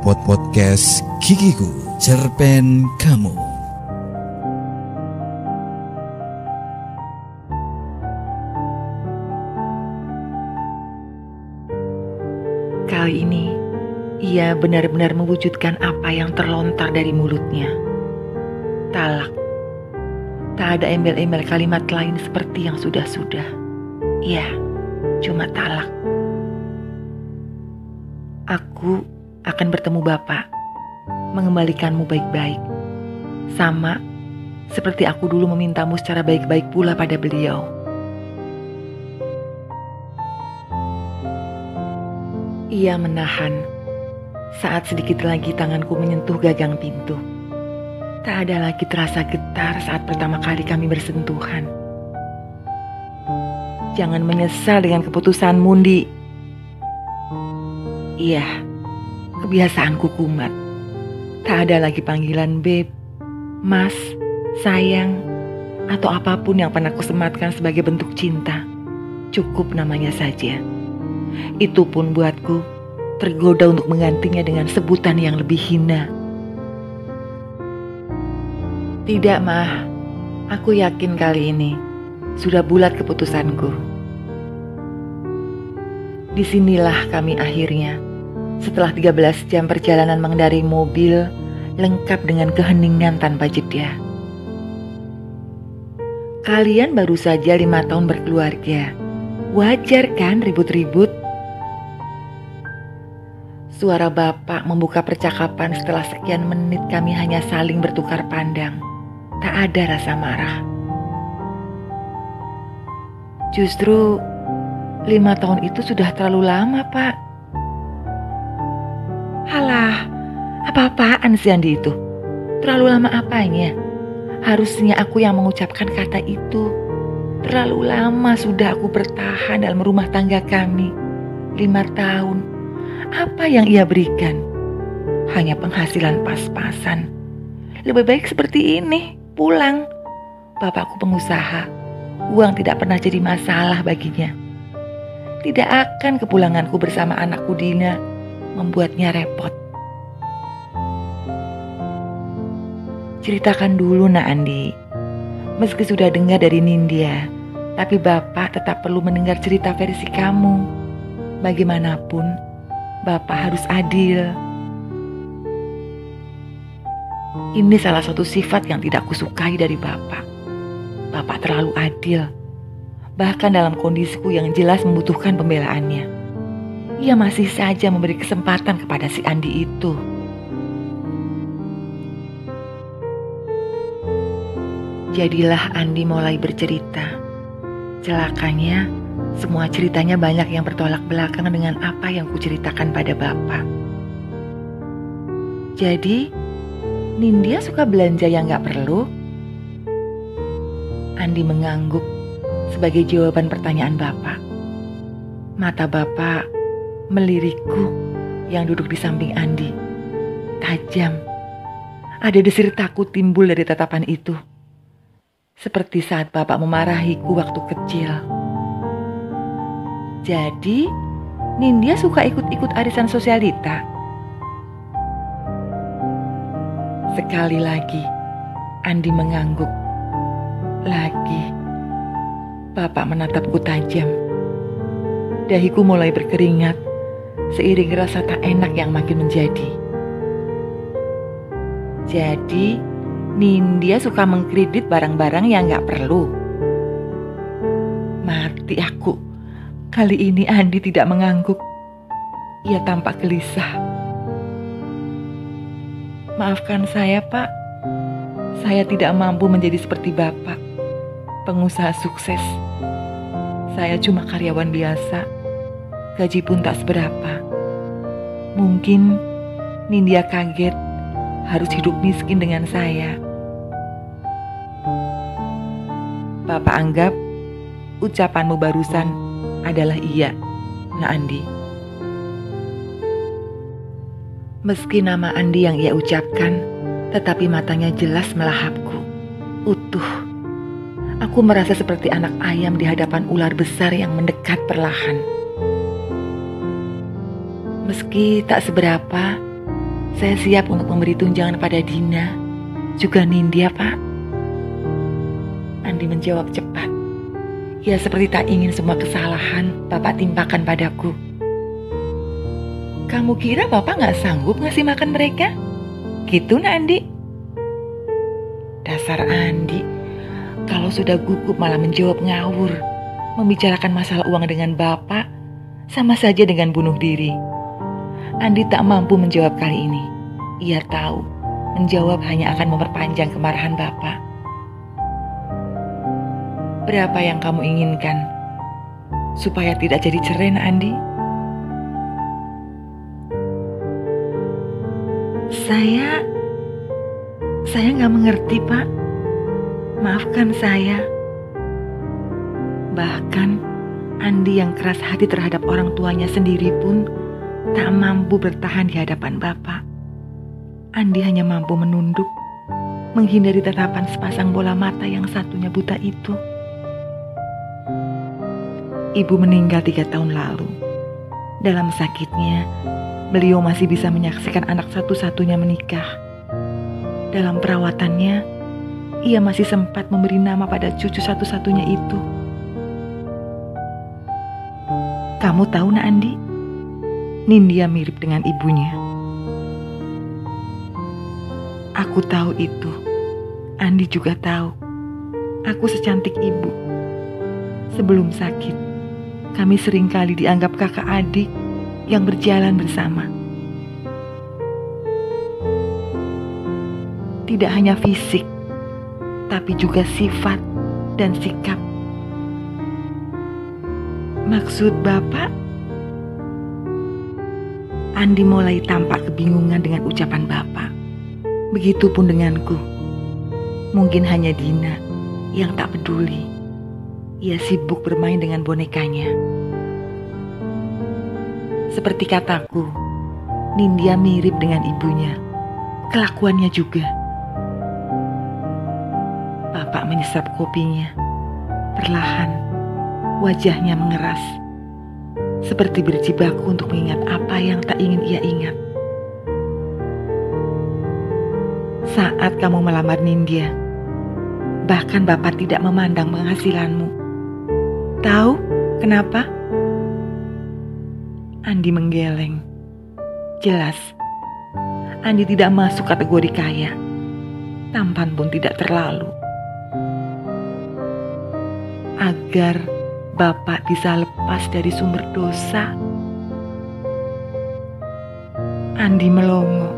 Pod Podcast Gigiku Cerpen Kamu Kali ini, ia benar-benar mewujudkan apa yang terlontar dari mulutnya. Talak. Tak ada embel-embel kalimat lain seperti yang sudah-sudah. Iya, cuma talak. Aku akan bertemu Bapak, mengembalikanmu baik-baik. Sama seperti aku dulu memintamu secara baik-baik pula pada beliau. Ia menahan saat sedikit lagi tanganku menyentuh gagang pintu. Tak ada lagi terasa getar saat pertama kali kami bersentuhan. Jangan menyesal dengan keputusan Mundi. Iya, kebiasaanku kumat. Tak ada lagi panggilan beb, mas, sayang, atau apa pun yang pernah kusematkan sebagai bentuk cinta. Cukup namanya saja. Itu pun buatku tergoda untuk menggantinya dengan sebutan yang lebih hina. Tidak, Mah. Aku yakin kali ini sudah bulat keputusanku. Di sinilah kami akhirnya setelah 13 jam perjalanan mengendarai mobil lengkap dengan keheningan tanpa jeda. Kalian baru saja lima tahun berkeluarga. Wajar kan ribut-ribut? Suara bapak membuka percakapan setelah sekian menit kami hanya saling bertukar pandang. Tak ada rasa marah. Justru lima tahun itu sudah terlalu lama, Pak. Apa-apaan sih Andi itu? Terlalu lama apanya? Harusnya aku yang mengucapkan kata itu. Terlalu lama sudah aku bertahan dalam rumah tangga kami. Lima tahun. Apa yang ia berikan? Hanya penghasilan pas-pasan. Lebih baik seperti ini, pulang. Bapakku pengusaha. Uang tidak pernah jadi masalah baginya. Tidak akan kepulanganku bersama anakku Dina membuatnya repot. Ceritakan dulu nak Andi. Meski sudah dengar dari Nindya, tapi Bapak tetap perlu mendengar cerita versi kamu. Bagaimanapun, Bapak harus adil. Ini salah satu sifat yang tidak kusukai dari Bapak. Bapak terlalu adil, bahkan dalam kondisiku yang jelas membutuhkan pembelaannya ia masih saja memberi kesempatan kepada si Andi itu. Jadilah Andi mulai bercerita. Celakanya, semua ceritanya banyak yang bertolak belakang dengan apa yang kuceritakan pada Bapak. Jadi, Nindya suka belanja yang gak perlu? Andi mengangguk sebagai jawaban pertanyaan Bapak. Mata Bapak melirikku yang duduk di samping Andi. Tajam. Ada desir takut timbul dari tatapan itu. Seperti saat bapak memarahiku waktu kecil. Jadi, Nindya suka ikut-ikut arisan sosialita. Sekali lagi, Andi mengangguk. Lagi, bapak menatapku tajam. Dahiku mulai berkeringat seiring rasa tak enak yang makin menjadi. Jadi, Nindya suka mengkredit barang-barang yang gak perlu. Mati aku. Kali ini Andi tidak mengangguk. Ia tampak gelisah. Maafkan saya, Pak. Saya tidak mampu menjadi seperti Bapak, pengusaha sukses. Saya cuma karyawan biasa gaji pun tak seberapa. Mungkin Nindya kaget harus hidup miskin dengan saya. Bapak anggap ucapanmu barusan adalah iya, Nak Andi. Meski nama Andi yang ia ucapkan, tetapi matanya jelas melahapku. Utuh. Aku merasa seperti anak ayam di hadapan ular besar yang mendekat perlahan. Meski tak seberapa, Saya siap untuk memberi tunjangan pada Dina, juga Nindya, Pak. Andi menjawab cepat. Ia seperti tak ingin semua kesalahan Bapak timpakan padaku. Kamu kira Bapak nggak sanggup ngasih makan mereka? Gitu, nak Andi? Dasar Andi, kalau sudah gugup malah menjawab ngawur. Membicarakan masalah uang dengan Bapak sama saja dengan bunuh diri. Andi tak mampu menjawab kali ini. Ia tahu menjawab hanya akan memperpanjang kemarahan Bapak. Berapa yang kamu inginkan supaya tidak jadi cerai, Andi? Saya, saya nggak mengerti, Pak. Maafkan saya. Bahkan Andi yang keras hati terhadap orang tuanya sendiri pun tak mampu bertahan di hadapan Bapak. Andi hanya mampu menunduk, menghindari tatapan sepasang bola mata yang satunya buta itu. Ibu meninggal tiga tahun lalu. Dalam sakitnya, beliau masih bisa menyaksikan anak satu-satunya menikah. Dalam perawatannya, ia masih sempat memberi nama pada cucu satu-satunya itu. Kamu tahu nak Andi? Nindya mirip dengan ibunya. Aku tahu itu. Andi juga tahu. Aku secantik ibu. Sebelum sakit, kami sering kali dianggap kakak adik yang berjalan bersama. Tidak hanya fisik, tapi juga sifat dan sikap. Maksud Bapak? Andi mulai tampak kebingungan dengan ucapan Bapak. Begitupun denganku. Mungkin hanya Dina yang tak peduli. Ia sibuk bermain dengan bonekanya. Seperti kataku, Nindya mirip dengan ibunya. Kelakuannya juga. Bapak menyesap kopinya. Perlahan, wajahnya mengeras. Seperti berjibaku untuk mengingat apa yang tak ingin ia ingat. Saat kamu melamar Nindya, bahkan Bapak tidak memandang penghasilanmu. Tahu kenapa? Andi menggeleng. Jelas, Andi tidak masuk kategori kaya. Tampan pun tidak terlalu. Agar Bapak bisa lepas dari sumber dosa. Andi melongo.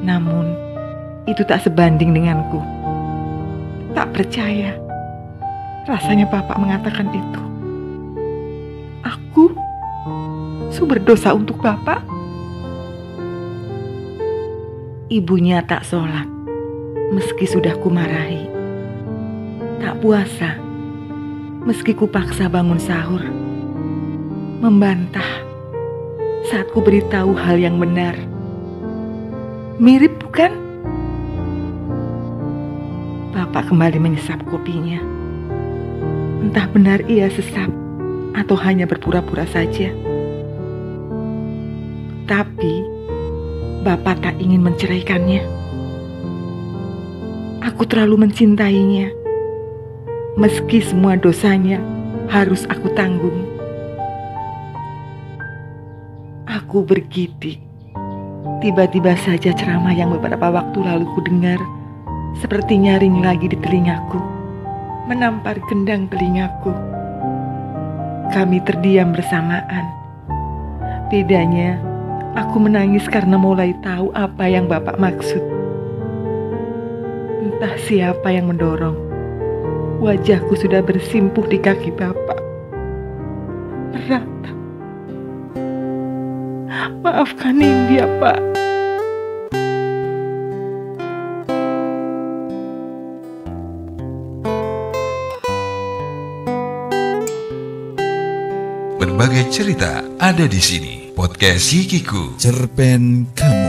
Namun, itu tak sebanding denganku. Tak percaya. Rasanya Bapak mengatakan itu. Aku sumber dosa untuk Bapak. Ibunya tak sholat, meski sudah kumarahi. Tak puasa, meski kupaksa bangun sahur. Membantah saat ku beritahu hal yang benar. Mirip bukan? Bapak kembali menyesap kopinya. Entah benar ia sesat atau hanya berpura-pura saja. Tapi Bapak tak ingin menceraikannya. Aku terlalu mencintainya. Meski semua dosanya harus aku tanggung. Aku bergidik. Tiba-tiba saja ceramah yang beberapa waktu lalu ku dengar seperti nyaring lagi di telingaku menampar gendang telingaku. Kami terdiam bersamaan. Bedanya, aku menangis karena mulai tahu apa yang Bapak maksud. Entah siapa yang mendorong. Wajahku sudah bersimpuh di kaki Bapak. Merata. Maafkan India, Pak. Berbagai cerita ada di sini. Podcast Yikiku. Cerpen kamu.